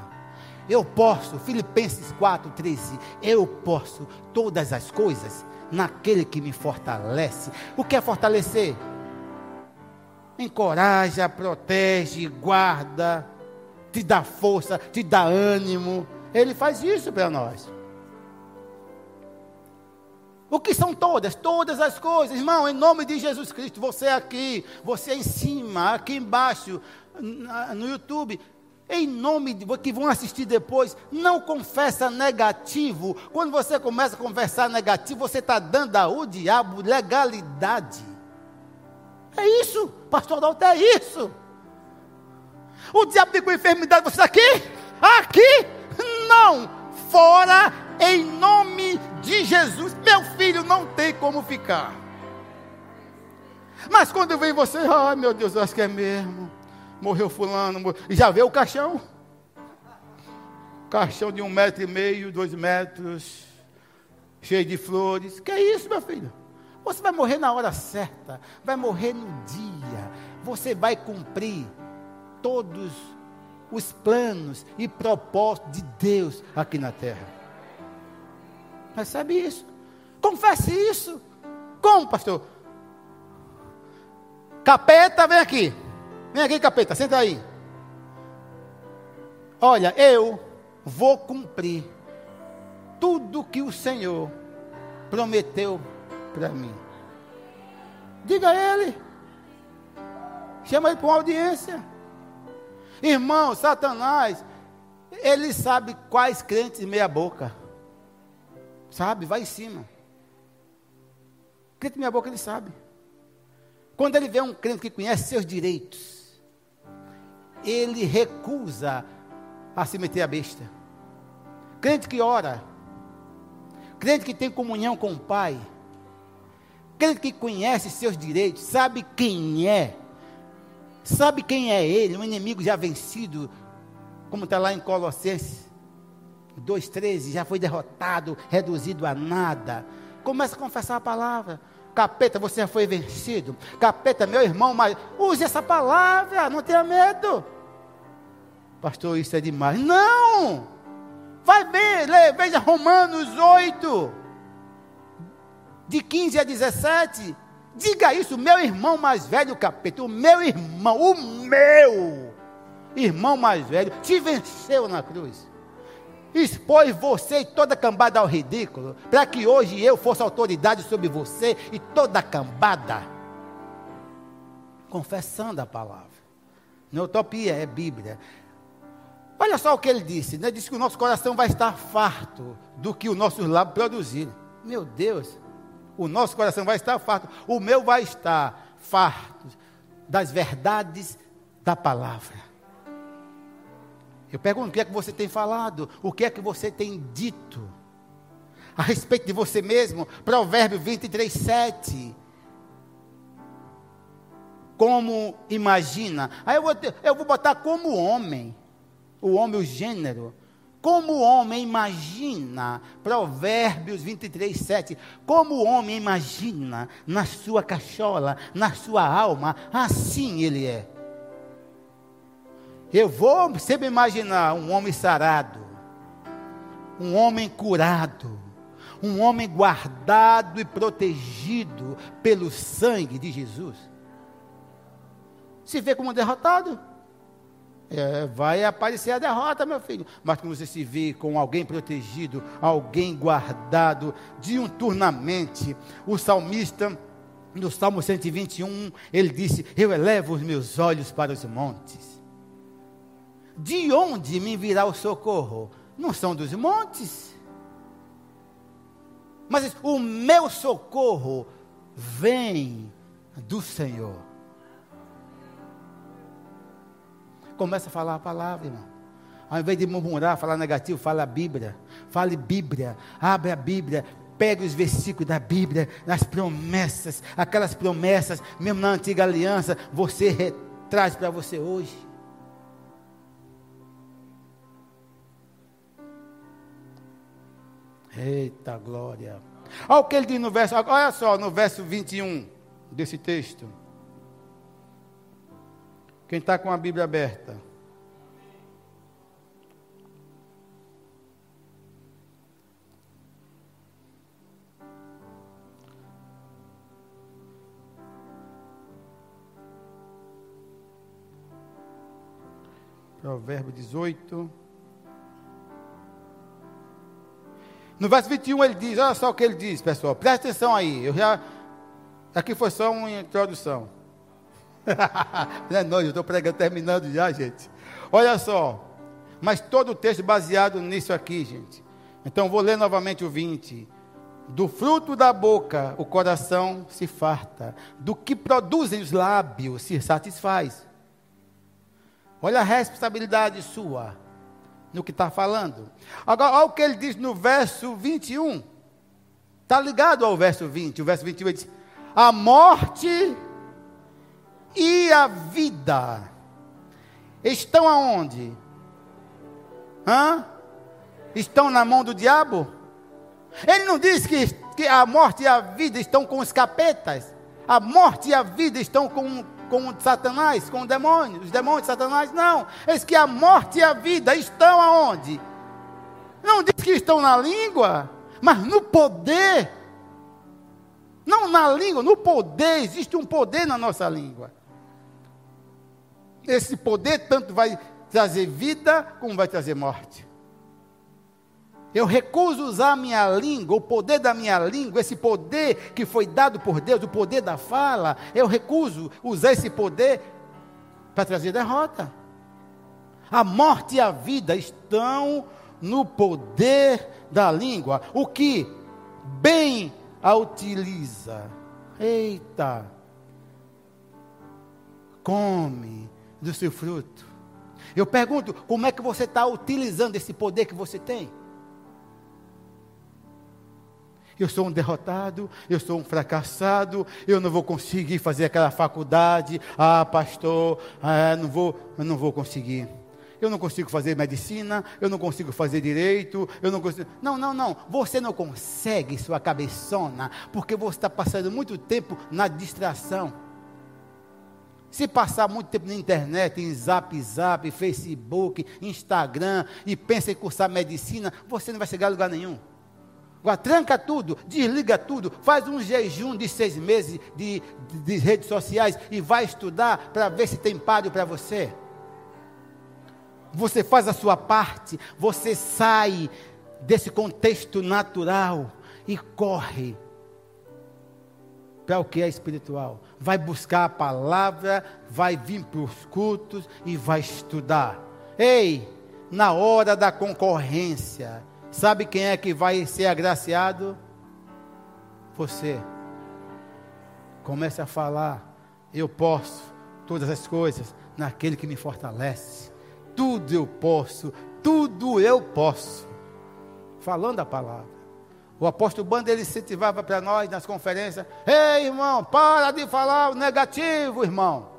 Eu posso, Filipenses 4, 13. Eu posso todas as coisas naquele que me fortalece. O que é fortalecer? Encoraja, protege, guarda te dá força, te dá ânimo. Ele faz isso para nós. O que são todas? Todas as coisas, irmão, em nome de Jesus Cristo, você aqui, você em cima, aqui embaixo, no YouTube, em nome de que vão assistir depois, não confessa negativo. Quando você começa a conversar negativo, você está dando ao diabo legalidade. É isso, pastor Dalton, é isso. O diabo tem com enfermidade, você aqui? Aqui? Não! Fora em nome de Jesus. Meu filho não tem como ficar. Mas quando vem você, ai meu Deus, eu acho que é mesmo. Morreu fulano, morreu. e já vê o caixão? Caixão de um metro e meio, dois metros, cheio de flores. Que é isso, meu filho? Você vai morrer na hora certa, vai morrer no dia. Você vai cumprir todos os planos e propósitos de Deus aqui na terra. Percebe isso? Confesse isso. Como, pastor? Capeta, vem aqui. Vem aqui, capeta, senta aí. Olha, eu vou cumprir tudo que o Senhor prometeu para mim. Diga a ele. Chama ele para uma audiência. Irmão, Satanás, ele sabe quais crentes meia boca. Sabe? Vai em cima. Crente meia boca ele sabe. Quando ele vê um crente que conhece seus direitos, ele recusa a se meter a besta. Crente que ora, crente que tem comunhão com o Pai, crente que conhece seus direitos, sabe quem é, sabe quem é ele, um inimigo já vencido, como está lá em Colossenses 2,13, já foi derrotado, reduzido a nada. Começa a confessar a palavra. Capeta, você já foi vencido. Capeta, meu irmão, mas use essa palavra, não tenha medo. Pastor, isso é demais. Não! Vai ver, lê, veja Romanos 8, de 15 a 17. Diga isso, meu irmão mais velho, capeta, o meu irmão, o meu irmão mais velho, te venceu na cruz expôs você e toda a cambada ao ridículo, para que hoje eu fosse autoridade sobre você e toda a cambada. Confessando a palavra. Não é utopia, é Bíblia. Olha só o que ele disse. Ele disse que o nosso coração vai estar farto do que os nossos lábios produzirem. Meu Deus, o nosso coração vai estar farto. O meu vai estar farto das verdades da palavra. Eu pergunto: o que é que você tem falado? O que é que você tem dito? A respeito de você mesmo, Provérbio 23, 7. Como imagina? Aí eu vou, eu vou botar como homem, o homem, o gênero. Como o homem imagina, Provérbios 23, 7. Como o homem imagina na sua cachola, na sua alma, assim ele é. Eu vou sempre imaginar um homem sarado, um homem curado, um homem guardado e protegido pelo sangue de Jesus. Se vê como derrotado, é, vai aparecer a derrota, meu filho. Mas quando você se vê com alguém protegido, alguém guardado, diuturnamente, o salmista, no Salmo 121, ele disse: Eu elevo os meus olhos para os montes de onde me virá o socorro? Não são dos montes. Mas o meu socorro vem do Senhor. Começa a falar a palavra, irmão. Ao invés de murmurar, falar negativo, fala a Bíblia. Fale Bíblia. Abre a Bíblia. Pega os versículos da Bíblia, as promessas, aquelas promessas, mesmo na antiga aliança, você traz para você hoje. Eita glória. Olha o que ele diz no verso, olha só, no verso 21 desse texto. Quem está com a Bíblia aberta? Provérbio 18. No verso 21 ele diz, olha só o que ele diz, pessoal, presta atenção aí. Eu já. Aqui foi só uma introdução. Não é eu estou pregando, terminando já, gente. Olha só. Mas todo o texto baseado nisso aqui, gente. Então vou ler novamente o 20. Do fruto da boca o coração se farta, do que produzem os lábios se satisfaz. Olha a responsabilidade sua no que está falando. Agora, olha o que ele diz no verso 21. Está ligado ao verso 20. O verso 21 ele diz: A morte e a vida estão aonde? Hã? Estão na mão do diabo? Ele não diz que, que a morte e a vida estão com os capetas. A morte e a vida estão com com Satanás, com o demônio, os demônios de Satanás, não. Eis que a morte e a vida estão aonde? Não diz que estão na língua, mas no poder. Não na língua, no poder, existe um poder na nossa língua. Esse poder tanto vai trazer vida, como vai trazer morte. Eu recuso usar a minha língua, o poder da minha língua, esse poder que foi dado por Deus, o poder da fala. Eu recuso usar esse poder para trazer derrota. A morte e a vida estão no poder da língua. O que bem a utiliza. Eita! Come do seu fruto. Eu pergunto, como é que você está utilizando esse poder que você tem? eu sou um derrotado, eu sou um fracassado, eu não vou conseguir fazer aquela faculdade, ah, pastor, ah, não vou, não vou conseguir. Eu não consigo fazer medicina, eu não consigo fazer direito, eu não consigo. Não, não, não. Você não consegue sua cabeçona, porque você está passando muito tempo na distração. Se passar muito tempo na internet, em zap, zap, Facebook, Instagram, e pensa em cursar medicina, você não vai chegar a lugar nenhum. Agora, tranca tudo, desliga tudo, faz um jejum de seis meses de, de, de redes sociais e vai estudar para ver se tem páreo para você. Você faz a sua parte, você sai desse contexto natural e corre para o que é espiritual. Vai buscar a palavra, vai vir para os cultos e vai estudar. Ei, na hora da concorrência, Sabe quem é que vai ser agraciado? Você. Comece a falar. Eu posso todas as coisas naquele que me fortalece. Tudo eu posso, tudo eu posso. Falando a palavra. O apóstolo Banda ele incentivava para nós nas conferências: Ei, irmão, para de falar o negativo, irmão.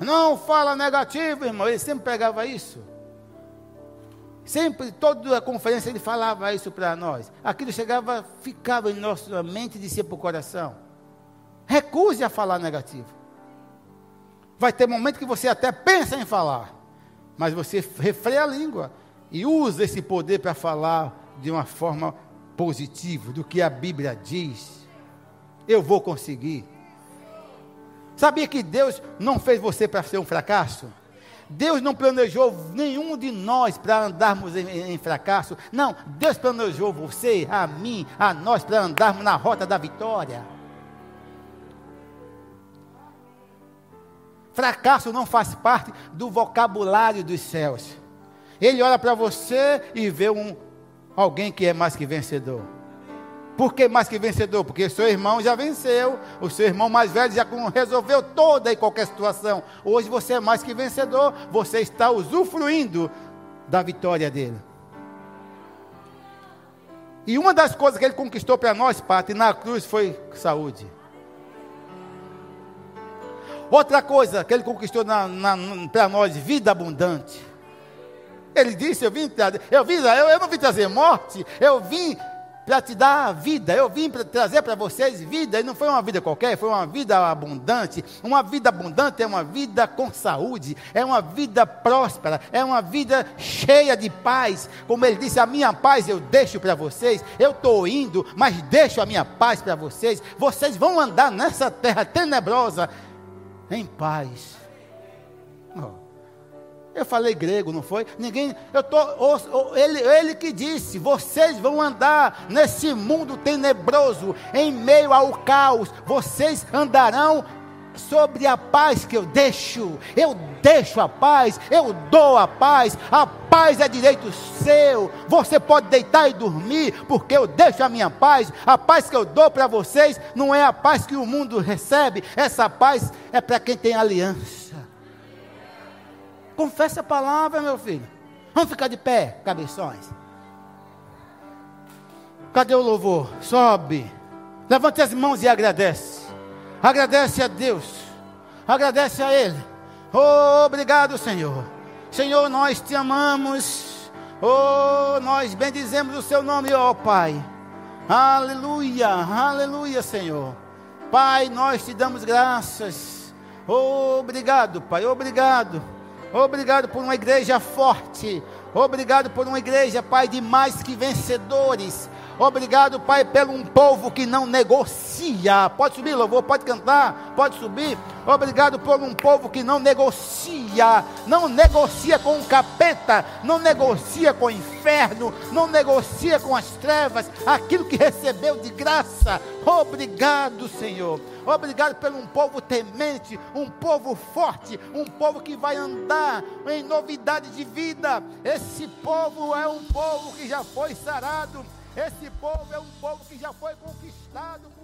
Não fala negativo, irmão. Ele sempre pegava isso. Sempre, toda a conferência ele falava isso para nós. Aquilo chegava, ficava em nossa mente e descia para o coração. Recuse a falar negativo. Vai ter momento que você até pensa em falar, mas você refreia a língua e usa esse poder para falar de uma forma positiva, do que a Bíblia diz. Eu vou conseguir. Sabia que Deus não fez você para ser um fracasso? Deus não planejou nenhum de nós para andarmos em, em, fracasso. Não, Deus planejou você, a mim, a nós para andarmos na rota da vitória. Fracasso não faz parte do vocabulário dos céus. Ele olha para você e vê um, alguém que é mais que vencedor. Por que mais que vencedor? Porque seu irmão já venceu, o seu irmão mais velho já resolveu toda e qualquer situação. Hoje você é mais que vencedor, você está usufruindo da vitória dele. E uma das coisas que ele conquistou para nós, Pati, na cruz foi saúde. Outra coisa que ele conquistou para nós, vida abundante. Ele disse: Eu vim trazer, eu, vim, eu, eu não vim trazer morte, eu vim para te dar a vida. Eu vim para trazer para vocês vida, e não foi uma vida qualquer, foi uma vida abundante. Uma vida abundante é uma vida com saúde, é uma vida próspera, é uma vida cheia de paz. Como ele disse, a minha paz eu deixo para vocês. Eu estou indo, mas deixo a minha paz para vocês. Vocês vão andar nessa terra tenebrosa em paz. Oh. Eu falei grego, não foi? Ninguém, eu tô, ele, ele que disse: vocês vão andar nesse mundo tenebroso, em meio ao caos, vocês andarão sobre a paz que eu deixo. Eu deixo a paz, eu dou a paz. A paz é direito seu. Você pode deitar e dormir, porque eu deixo a minha paz. A paz que eu dou para vocês não é a paz que o mundo recebe. Essa paz é para quem tem aliança. Confesse a palavra, meu filho. Vamos ficar de pé, cabeções. Cadê o louvor? Sobe. Levante as mãos e agradece. Agradece a Deus. Agradece a Ele. Oh, obrigado, Senhor. Senhor, nós te amamos. Oh, nós bendizemos o seu nome, ó oh, Pai. Aleluia, aleluia, Senhor. Pai, nós te damos graças. Oh, obrigado, Pai, obrigado. Obrigado por uma igreja forte. Obrigado por uma igreja, Pai, de mais que vencedores. Obrigado, Pai, pelo um povo que não negocia. Pode subir, louvor, pode cantar, pode subir. Obrigado por um povo que não negocia, não negocia com o capeta, não negocia com o inferno, não negocia com as trevas, aquilo que recebeu de graça. Obrigado, Senhor. Obrigado pelo um povo temente, um povo forte, um povo que vai andar em novidade de vida. Esse povo é um povo que já foi sarado. Esse povo é um povo que já foi conquistado.